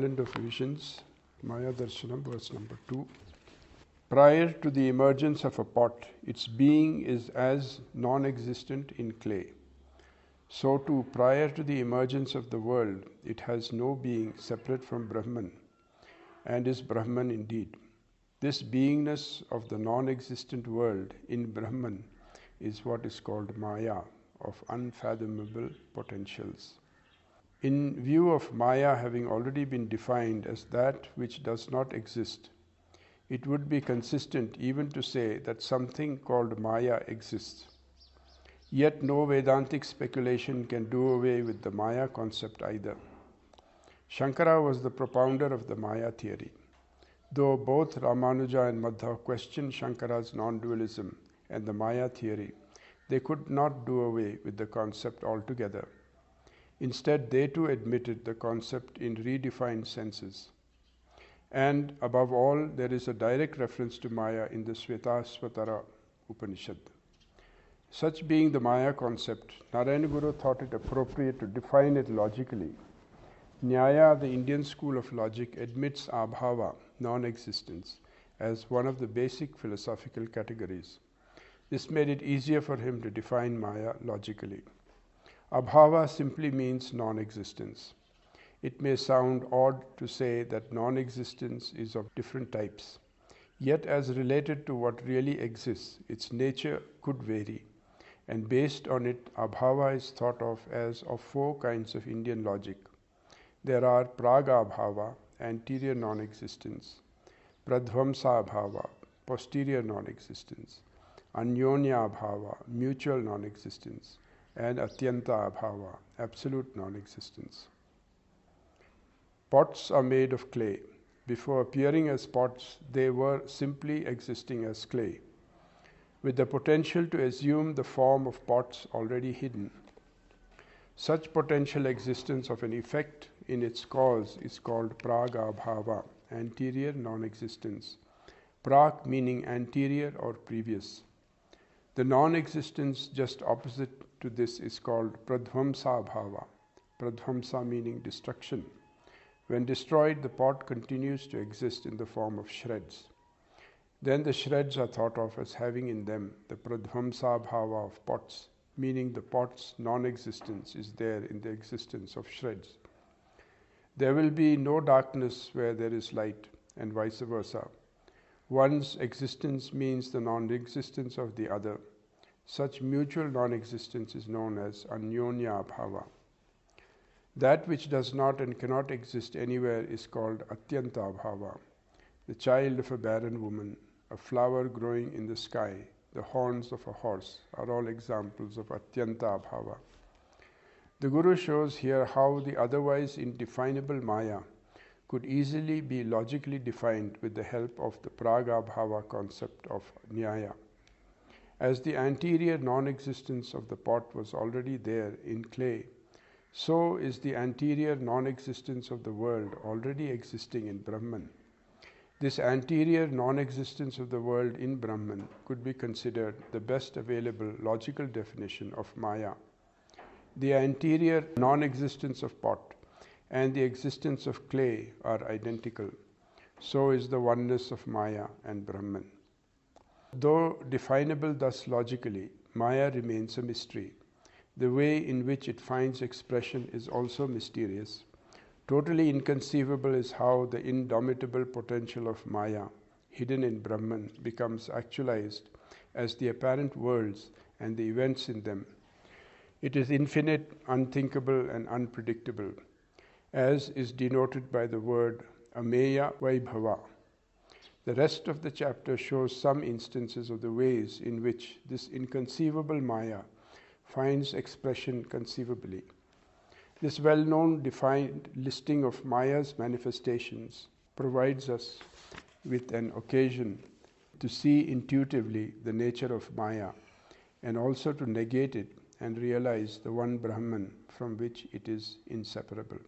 Garland of Visions, Maya Darshanam, verse number 2. Prior to the emergence of a pot, its being is as non existent in clay. So, too, prior to the emergence of the world, it has no being separate from Brahman and is Brahman indeed. This beingness of the non existent world in Brahman is what is called Maya, of unfathomable potentials. In view of Maya having already been defined as that which does not exist, it would be consistent even to say that something called Maya exists. Yet no Vedantic speculation can do away with the Maya concept either. Shankara was the propounder of the Maya theory. Though both Ramanuja and Madhva questioned Shankara's non dualism and the Maya theory, they could not do away with the concept altogether. Instead, they too admitted the concept in redefined senses. And above all, there is a direct reference to Maya in the Svetasvatara Upanishad. Such being the Maya concept, Narayana Guru thought it appropriate to define it logically. Nyaya, the Indian school of logic, admits abhava, non existence, as one of the basic philosophical categories. This made it easier for him to define Maya logically. Abhava simply means non existence. It may sound odd to say that non existence is of different types, yet, as related to what really exists, its nature could vary, and based on it, Abhava is thought of as of four kinds of Indian logic. There are Praga Abhava, anterior non existence, Pradvamsa Abhava, posterior non existence, Anyonya Abhava, mutual non existence, and Atyanta Abhava, absolute non existence. Pots are made of clay. Before appearing as pots, they were simply existing as clay, with the potential to assume the form of pots already hidden. Such potential existence of an effect in its cause is called praga pragabhava, anterior non existence. Prag meaning anterior or previous. The non existence just opposite to this is called pradvamsa bhava. Pradvamsa meaning destruction. When destroyed, the pot continues to exist in the form of shreds. Then the shreds are thought of as having in them the pradvamsa bhava of pots, meaning the pot's non existence is there in the existence of shreds. There will be no darkness where there is light, and vice versa. One's existence means the non existence of the other. Such mutual non existence is known as anyonya bhava. That which does not and cannot exist anywhere is called atyanta bhava. The child of a barren woman, a flower growing in the sky, the horns of a horse are all examples of atyanta bhava. The Guru shows here how the otherwise indefinable Maya could easily be logically defined with the help of the praga bhava concept of Nyaya. As the anterior non existence of the pot was already there in clay, so is the anterior non existence of the world already existing in Brahman. This anterior non existence of the world in Brahman could be considered the best available logical definition of Maya the anterior non existence of pot and the existence of clay are identical. So is the oneness of Maya and Brahman. Though definable thus logically, Maya remains a mystery. The way in which it finds expression is also mysterious. Totally inconceivable is how the indomitable potential of Maya, hidden in Brahman, becomes actualized as the apparent worlds and the events in them it is infinite, unthinkable, and unpredictable, as is denoted by the word Ameya Vaibhava. The rest of the chapter shows some instances of the ways in which this inconceivable Maya finds expression conceivably. This well known defined listing of Maya's manifestations provides us with an occasion to see intuitively the nature of Maya and also to negate it and realize the one Brahman from which it is inseparable.